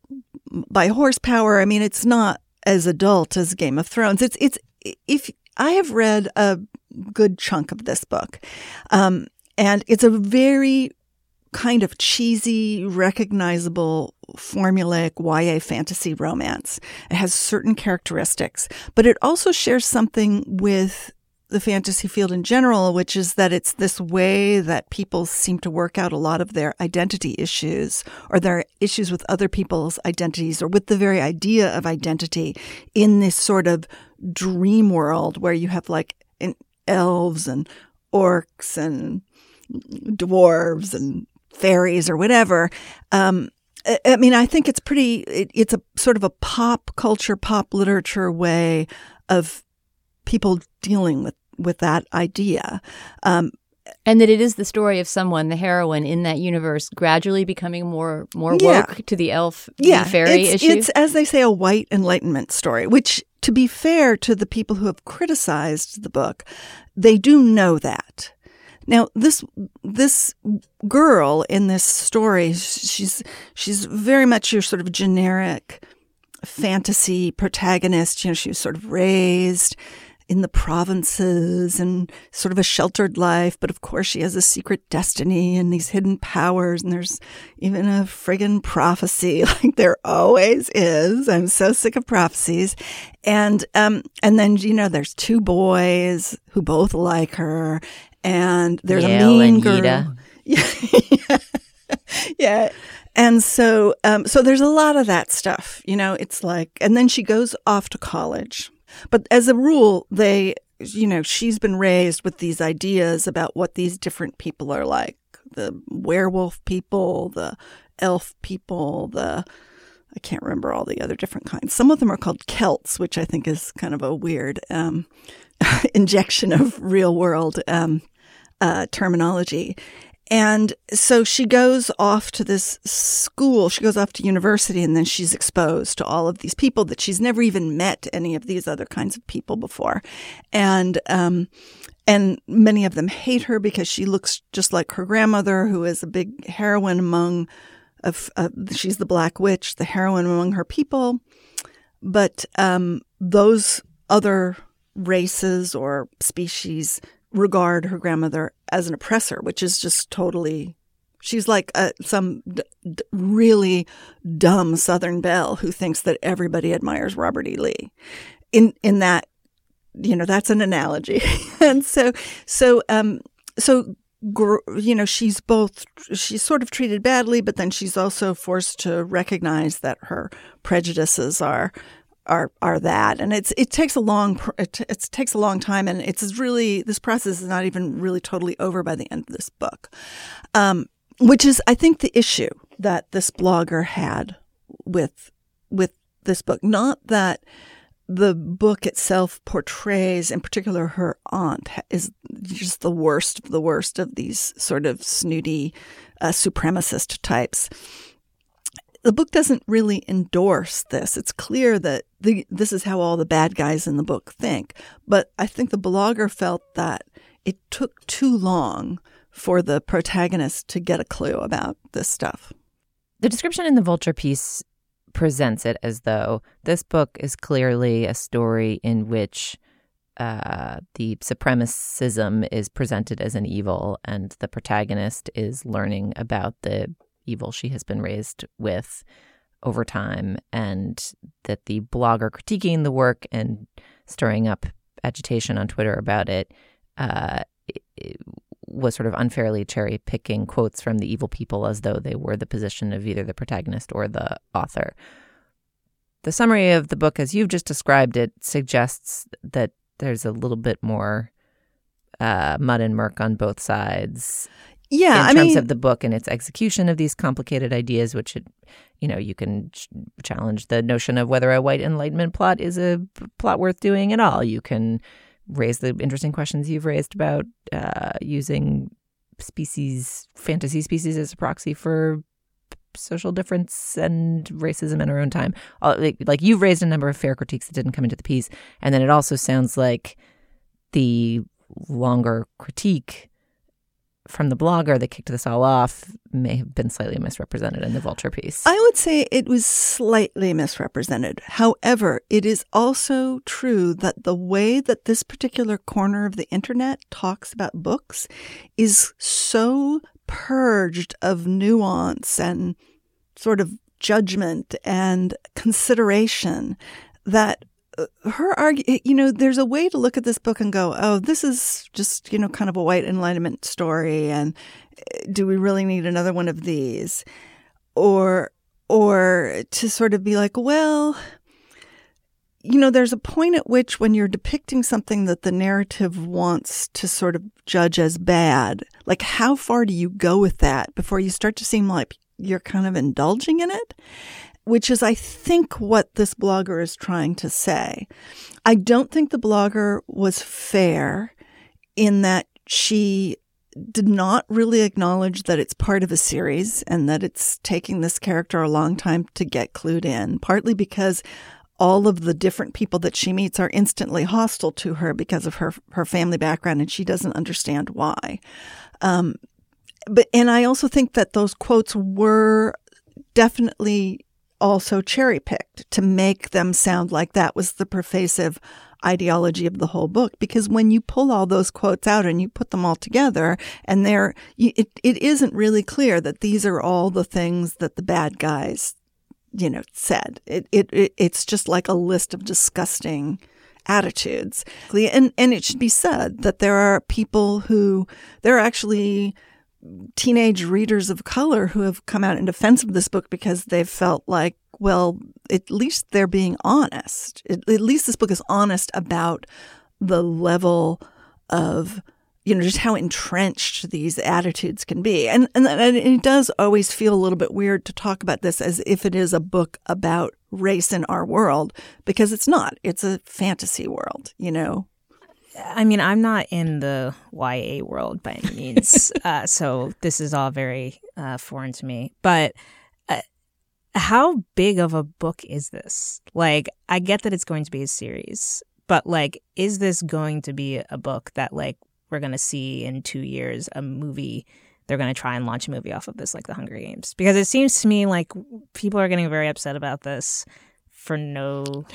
by horsepower. I mean, it's not as adult as Game of Thrones. It's it's if I have read a good chunk of this book, um, and it's a very kind of cheesy, recognizable, formulaic YA fantasy romance. It has certain characteristics, but it also shares something with the fantasy field in general, which is that it's this way that people seem to work out a lot of their identity issues or their issues with other people's identities or with the very idea of identity in this sort of dream world where you have like elves and orcs and dwarves and fairies or whatever. Um, I mean, I think it's pretty, it, it's a sort of a pop culture, pop literature way of people dealing with with that idea. Um, and that it is the story of someone, the heroine in that universe, gradually becoming more more woke yeah. to the elf, yeah, fairy it's, issue. It's as they say, a white enlightenment story. Which, to be fair to the people who have criticized the book, they do know that. Now, this this girl in this story, she's she's very much your sort of generic fantasy protagonist. You know, she was sort of raised in the provinces and sort of a sheltered life. But of course, she has a secret destiny and these hidden powers. And there's even a friggin' prophecy, <laughs> like there always is. I'm so sick of prophecies. And, um, and then, you know, there's two boys who both like her. And there's Yale a mean and girl. Yida. <laughs> Yeah. yeah. And so, um, so there's a lot of that stuff, you know, it's like, and then she goes off to college but as a rule, they, you know, she's been raised with these ideas about what these different people are like the werewolf people, the elf people, the, I can't remember all the other different kinds. Some of them are called Celts, which I think is kind of a weird um, <laughs> injection of real world um, uh, terminology. And so she goes off to this school, she goes off to university, and then she's exposed to all of these people that she's never even met any of these other kinds of people before. And, um, and many of them hate her because she looks just like her grandmother, who is a big heroine among, of, uh, she's the Black Witch, the heroine among her people. But um, those other races or species regard her grandmother as an oppressor, which is just totally. She's like a, some d- d- really dumb Southern belle who thinks that everybody admires Robert E. Lee. In in that, you know, that's an analogy, <laughs> and so so um so you know she's both she's sort of treated badly, but then she's also forced to recognize that her prejudices are are are that, and it's it takes a long it, it takes a long time, and it's really this process is not even really totally over by the end of this book, um, which is I think the issue that this blogger had with with this book. Not that the book itself portrays, in particular, her aunt is just the worst of the worst of these sort of snooty uh, supremacist types the book doesn't really endorse this. It's clear that the, this is how all the bad guys in the book think. But I think the blogger felt that it took too long for the protagonist to get a clue about this stuff. The description in the Vulture piece presents it as though this book is clearly a story in which uh, the supremacism is presented as an evil, and the protagonist is learning about the evil she has been raised with over time, and that the blogger critiquing the work and stirring up agitation on Twitter about it, uh, it was sort of unfairly cherry picking quotes from the evil people as though they were the position of either the protagonist or the author. The summary of the book, as you've just described it, suggests that there's a little bit more uh, mud and murk on both sides yeah, in I terms mean, of the book and its execution of these complicated ideas, which it, you know, you can ch- challenge the notion of whether a white enlightenment plot is a plot worth doing at all. You can raise the interesting questions you've raised about uh, using species, fantasy species, as a proxy for social difference and racism in our own time. Like, like you've raised a number of fair critiques that didn't come into the piece, and then it also sounds like the longer critique from the blogger that kicked this all off may have been slightly misrepresented in the Vulture piece. I would say it was slightly misrepresented. However, it is also true that the way that this particular corner of the internet talks about books is so purged of nuance and sort of judgment and consideration that her argument, you know, there's a way to look at this book and go, oh, this is just, you know, kind of a white enlightenment story. And eh, do we really need another one of these? Or, or to sort of be like, well, you know, there's a point at which when you're depicting something that the narrative wants to sort of judge as bad, like how far do you go with that before you start to seem like you're kind of indulging in it? Which is, I think, what this blogger is trying to say. I don't think the blogger was fair in that she did not really acknowledge that it's part of a series and that it's taking this character a long time to get clued in, partly because all of the different people that she meets are instantly hostile to her because of her her family background and she doesn't understand why. Um, but and I also think that those quotes were definitely also cherry picked to make them sound like that was the pervasive ideology of the whole book. Because when you pull all those quotes out and you put them all together and they're it, it isn't really clear that these are all the things that the bad guys you know said. It, it, it it's just like a list of disgusting attitudes. And and it should be said that there are people who there are actually teenage readers of color who have come out in defense of this book because they've felt like, well, at least they're being honest. At, at least this book is honest about the level of you know just how entrenched these attitudes can be. And, and and it does always feel a little bit weird to talk about this as if it is a book about race in our world because it's not. It's a fantasy world you know I mean, I'm not in the YA world by any means, <laughs> uh, so this is all very uh, foreign to me. But uh, how big of a book is this? Like, I get that it's going to be a series, but like, is this going to be a book that like we're going to see in two years a movie? They're going to try and launch a movie off of this, like The Hunger Games, because it seems to me like people are getting very upset about this for no <laughs>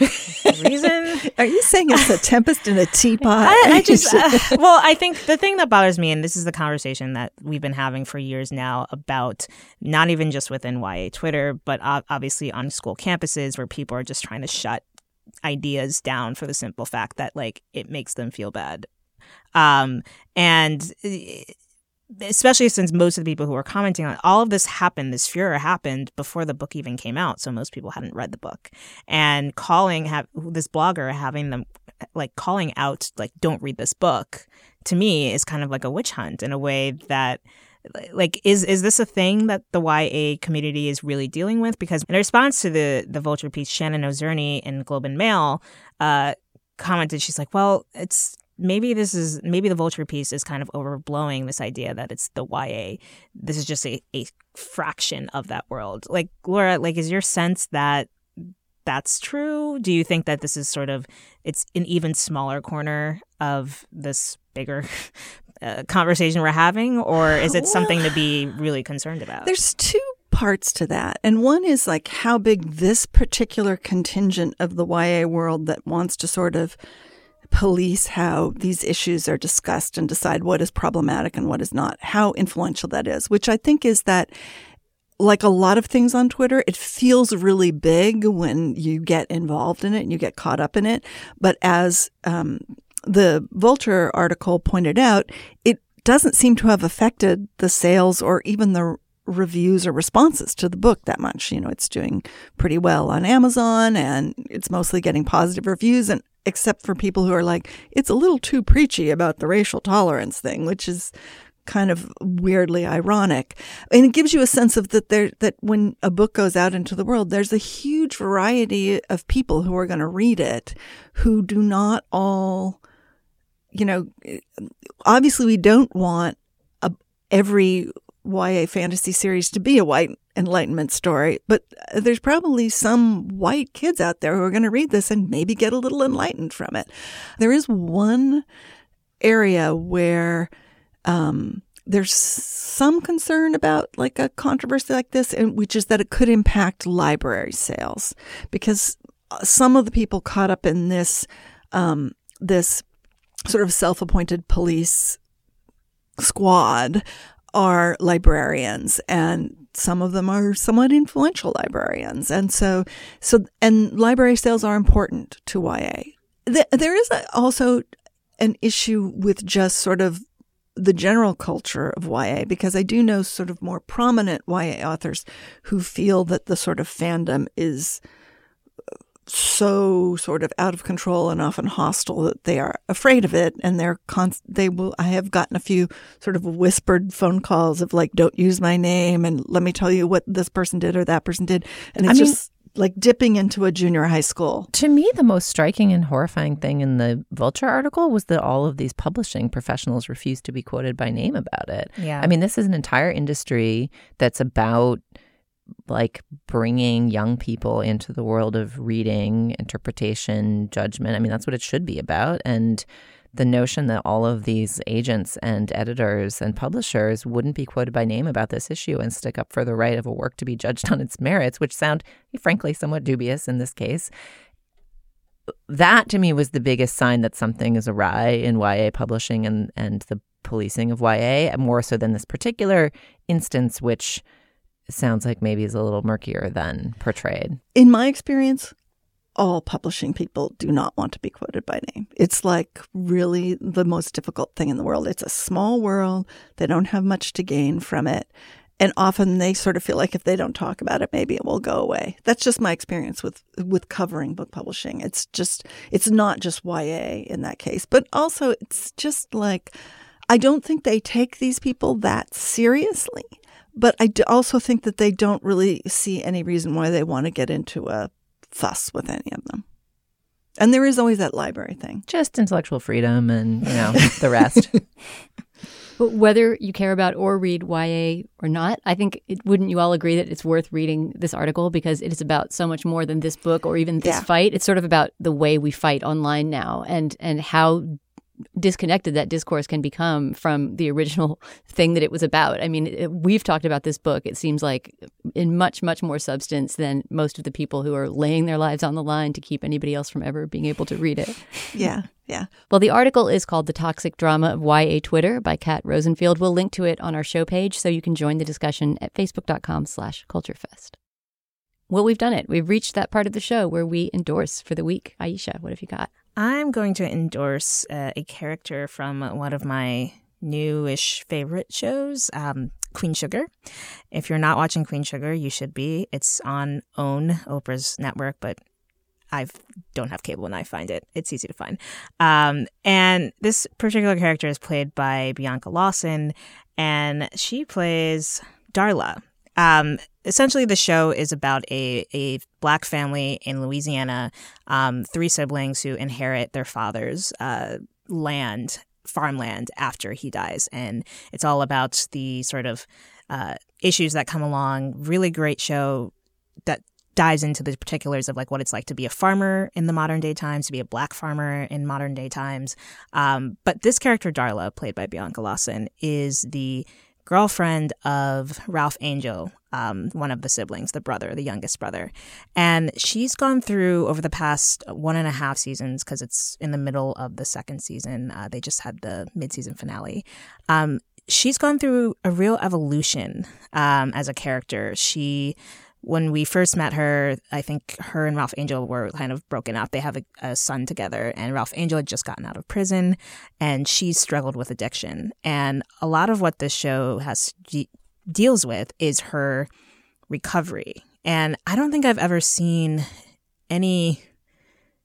reason. Are you saying it's a <laughs> tempest in a teapot? I, I <laughs> just, uh, well, I think the thing that bothers me, and this is the conversation that we've been having for years now about not even just within YA Twitter, but obviously on school campuses where people are just trying to shut ideas down for the simple fact that like it makes them feel bad. Um, and especially since most of the people who were commenting on it, all of this happened, this furor happened before the book even came out. So most people hadn't read the book. And calling have this blogger having them like calling out like don't read this book to me is kind of like a witch hunt in a way that like is is this a thing that the YA community is really dealing with? Because in response to the the Vulture piece, Shannon Ozirny in Globe and Mail uh, commented, she's like, "Well, it's maybe this is maybe the Vulture piece is kind of overblowing this idea that it's the YA. This is just a, a fraction of that world." Like Laura, like is your sense that that's true? Do you think that this is sort of it's an even smaller corner of this bigger <laughs> uh, conversation we're having, or is it something to be really concerned about? There's two parts to that. And one is like how big this particular contingent of the YA world that wants to sort of police how these issues are discussed and decide what is problematic and what is not, how influential that is, which I think is that like a lot of things on Twitter, it feels really big when you get involved in it and you get caught up in it. But as um, the Vulture article pointed out, it doesn't seem to have affected the sales or even the reviews or responses to the book that much. You know, it's doing pretty well on Amazon and it's mostly getting positive reviews and except for people who are like, it's a little too preachy about the racial tolerance thing, which is kind of weirdly ironic. And it gives you a sense of that there that when a book goes out into the world, there's a huge variety of people who are going to read it who do not all you know obviously we don't want every YA fantasy series to be a white enlightenment story, but there's probably some white kids out there who are going to read this and maybe get a little enlightened from it. There is one area where um, there's some concern about like a controversy like this, and which is that it could impact library sales because uh, some of the people caught up in this um, this sort of self-appointed police squad are librarians and some of them are somewhat influential librarians. And so so and library sales are important to YA there is also an issue with just sort of the general culture of YA because I do know sort of more prominent YA authors who feel that the sort of fandom is so sort of out of control and often hostile that they are afraid of it and they're con- they will I have gotten a few sort of whispered phone calls of like don't use my name and let me tell you what this person did or that person did and it's I mean, just like dipping into a junior high school. To me, the most striking and horrifying thing in the Vulture article was that all of these publishing professionals refused to be quoted by name about it. Yeah. I mean, this is an entire industry that's about like bringing young people into the world of reading, interpretation, judgment. I mean, that's what it should be about. And the notion that all of these agents and editors and publishers wouldn't be quoted by name about this issue and stick up for the right of a work to be judged <laughs> on its merits, which sound frankly somewhat dubious in this case. That to me was the biggest sign that something is awry in YA publishing and, and the policing of YA, more so than this particular instance, which sounds like maybe is a little murkier than portrayed. In my experience, all publishing people do not want to be quoted by name. It's like really the most difficult thing in the world. It's a small world. They don't have much to gain from it. And often they sort of feel like if they don't talk about it, maybe it will go away. That's just my experience with, with covering book publishing. It's just, it's not just YA in that case, but also it's just like, I don't think they take these people that seriously. But I also think that they don't really see any reason why they want to get into a fuss with any of them. And there is always that library thing. Just intellectual freedom and, you know, the rest. <laughs> But whether you care about or read YA or not, I think it, wouldn't you all agree that it's worth reading this article because it is about so much more than this book or even this yeah. fight. It's sort of about the way we fight online now and and how disconnected that discourse can become from the original <laughs> thing that it was about. I mean, it, we've talked about this book, it seems like, in much, much more substance than most of the people who are laying their lives on the line to keep anybody else from ever being able to read it. <laughs> yeah, yeah. Well, the article is called The Toxic Drama of YA Twitter by Kat Rosenfield. We'll link to it on our show page so you can join the discussion at facebook.com slash culturefest. Well, we've done it. We've reached that part of the show where we endorse for the week. Aisha, what have you got? I'm going to endorse uh, a character from one of my newish favorite shows. Um, Queen Sugar. If you're not watching Queen Sugar, you should be. It's on OWN, Oprah's network, but I don't have cable and I find it. It's easy to find. Um, and this particular character is played by Bianca Lawson, and she plays Darla. Um, essentially, the show is about a, a black family in Louisiana, um, three siblings who inherit their father's uh, land, farmland, after he dies. And it's all about the sort of uh, issues that come along. Really great show that dives into the particulars of like what it's like to be a farmer in the modern day times, to be a black farmer in modern day times. Um, but this character, Darla, played by Bianca Lawson, is the girlfriend of Ralph Angel, um, one of the siblings, the brother, the youngest brother. And she's gone through over the past one and a half seasons, because it's in the middle of the second season. Uh, they just had the mid season finale. Um, she's gone through a real evolution um, as a character. She when we first met her, I think her and Ralph Angel were kind of broken up. They have a, a, son together, and Ralph Angel had just gotten out of prison, and she struggled with addiction. And a lot of what this show has deals with is her recovery. And I don't think I've ever seen any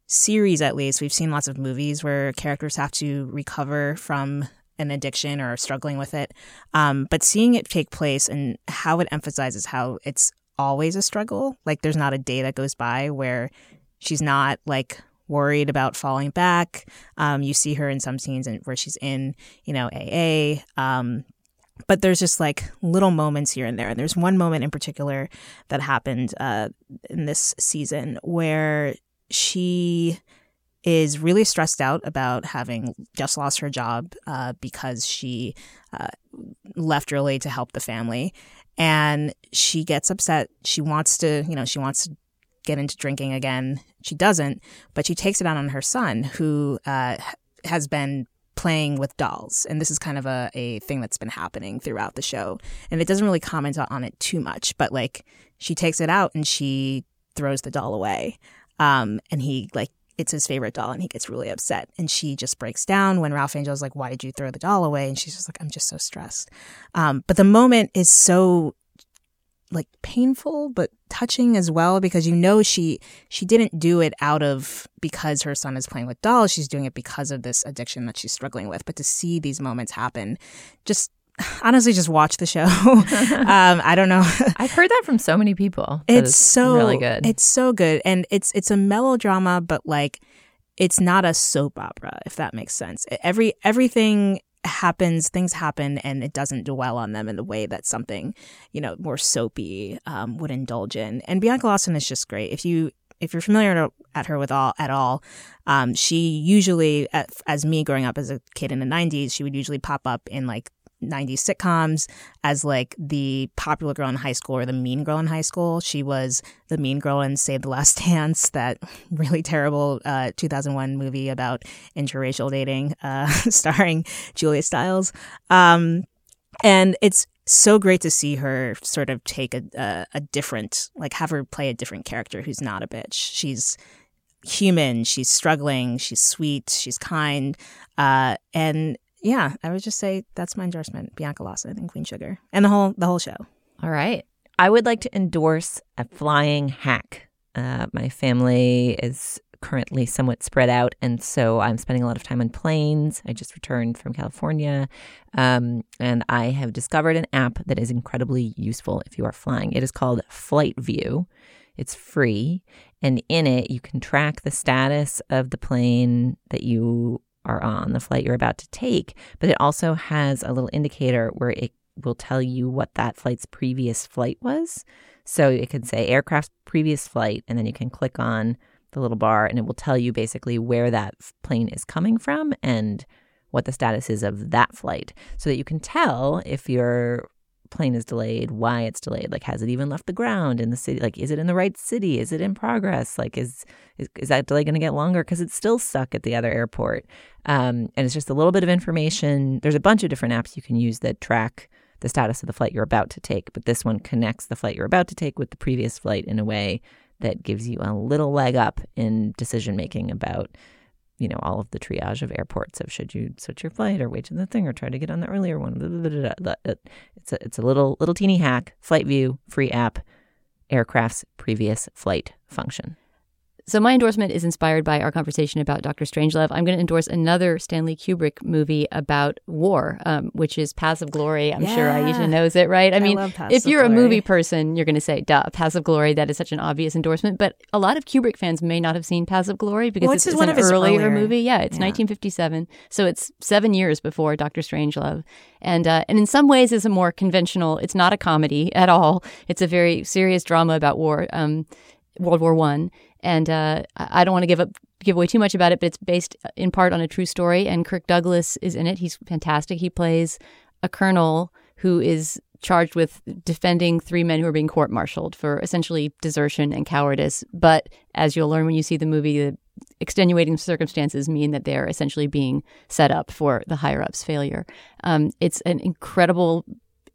series, at least. We've seen lots of movies where characters have to recover from an addiction or struggling with it. Um, but seeing it take place and how it emphasizes how it's always a struggle. Like there's not a day that goes by where she's not like worried about falling back. Um, you see her in some scenes where she's in, you know, AA. Um, but there's just like little moments here and there. And there's one moment in particular that happened uh, in this season where she is really stressed out about having just lost her job uh, because she uh, left early to help the family and she gets upset. She wants to, you know, she wants to get into drinking again. She doesn't, but she takes it out on her son, who uh, has been playing with dolls. And this is kind of a, a thing that's been happening throughout the show. And it doesn't really comment on it too much, but like she takes it out and she throws the doll away. Um, and he like it's his favorite doll and he gets really upset and she just breaks down when ralph angel's like why did you throw the doll away and she's just like i'm just so stressed um, but the moment is so like painful but touching as well because you know she she didn't do it out of because her son is playing with dolls. She's doing it because of this addiction that she's struggling with. But to see these moments happen just <sighs> honestly just watch the show. <laughs> <laughs> Um, i don't know. <laughs> I've heard that from so many people. It's, it's so really good. it's so good. And it's it's a melodrama but like it's not a soap opera if that makes sense. Every everything happens, things happen, and it doesn't dwell on them in the way that something, you know, more soapy um, would indulge in. And Bianca Lawson is just great. If you if you're familiar at her with all at all, um, she usually, as me growing up as a kid in the '90s, she would usually pop up in like 90s sitcoms as like the popular girl in high school or the mean girl in high school. She was the mean girl in Save the Last <laughs> Dance, that really terrible uh, 2001 movie about interracial dating, uh, <laughs> starring Julia Stiles. Um, and it's so great to see her sort of take a, a, a different, like have her play a different character who's not a bitch. She's human, she's struggling, she's sweet, she's kind, uh, and yeah, I would just say that's my endorsement, Bianca Lawson and Queen Sugar, and the whole the whole show. All right, I would like to endorse a flying hack. Uh, my family is currently somewhat spread out, and so I'm spending a lot of time on planes. I just returned from California, um, and I have discovered an app that is incredibly useful if you are flying. It is called FlightView. It's free, and in it you can track the status of the plane that you are on, the flight you're about to take, but it also has a little indicator where it will tell you what that flight's previous flight was. So it can say aircraft previous flight, and then you can click on the little bar and it will tell you basically where that plane is coming from and what the status is of that flight so that you can tell if you're plane is delayed, why it's delayed. Like, has it even left the ground in the city? Like, is it in the right city? Is it in progress? Like, is is, is that delay going to get longer because it's still stuck at the other airport? Um, and it's just a little bit of information. There's a bunch of different apps you can use that track the status of the flight you're about to take, but this one connects the flight you're about to take with the previous flight in a way that gives you a little leg up in decision making about you know, all of the triage of airports of should you switch your flight or wait to the thing or try to get on the earlier one. It's a it's a little little teeny hack. FlightView free app, aircraft's previous flight function. So my endorsement is inspired by our conversation about Doctor Strangelove. I'm going to endorse another Stanley Kubrick movie about war, um, which is Paths of Glory. I'm Yeah. sure Aisha knows it, right? I, I mean, if you're a movie person, you're going to say, "Duh, Paths of Glory." That is such an obvious endorsement. But a lot of Kubrick fans may not have seen Paths of Glory because Well, it's, it's one an of his earlier earlier- movie. Yeah, it's Yeah. 1957, so it's seven years before Doctor Strangelove, and uh, and in some ways is a more conventional. It's not a comedy at all. It's a very serious drama about war. Um, World War One, and uh, I don't want to give up give away too much about it, but it's based in part on a true story. And Kirk Douglas is in it. He's fantastic. He plays a colonel who is charged with defending three men who are being court-martialed for essentially desertion and cowardice. But as you'll learn when you see the movie, the extenuating circumstances mean that they're essentially being set up for the higher ups' failure. Um, it's an incredible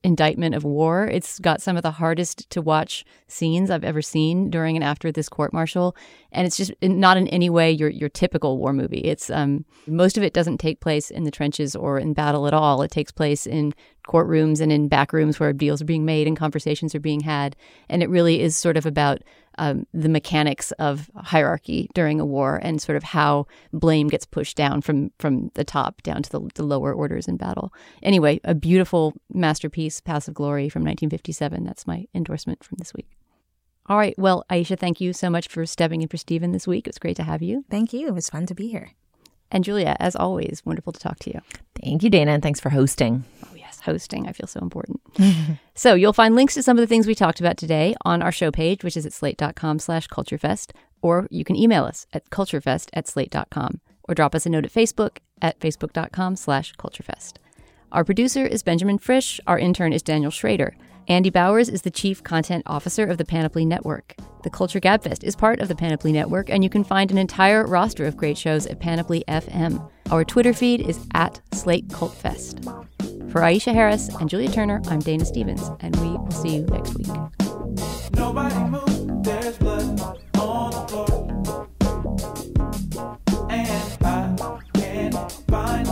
indictment of war. It's got some of the hardest to watch scenes I've ever seen during and after this court martial, and it's just not in any way your your typical war movie. It's um most of it doesn't take place in the trenches or in battle at all. It takes place in courtrooms and in back rooms where deals are being made and conversations are being had, and it really is sort of about um, the mechanics of hierarchy during a war and sort of how blame gets pushed down from from the top down to the, the lower orders in battle. Anyway, a beautiful masterpiece, Paths of Glory from 1957. That's my endorsement from this week. All right. Well, Aisha, thank you so much for stepping in for Stephen this week. It was great to have you. Thank you. It was fun to be here. And Julia, as always, wonderful to talk to you. Thank you, Dana, and thanks for hosting. Hosting. I feel so important. <laughs> so you'll find links to some of the things we talked about today on our show page, which is at slate.com slash culturefest, or you can email us at culturefest at slate.com, or drop us a note at Facebook at facebook.com slash culturefest. Our producer is Benjamin Frisch. Our intern is Daniel Schrader. Andy Bowers is the Chief Content Officer of the Panoply Network. The Culture Gabfest is part of the Panoply Network, and you can find an entire roster of great shows at Panoply FM. Our Twitter feed is at Slate Cult Fest. For Aisha Harris and Julia Turner, I'm Dana Stevens, and we will see you next week. Nobody move, there's blood on the floor. And I can't find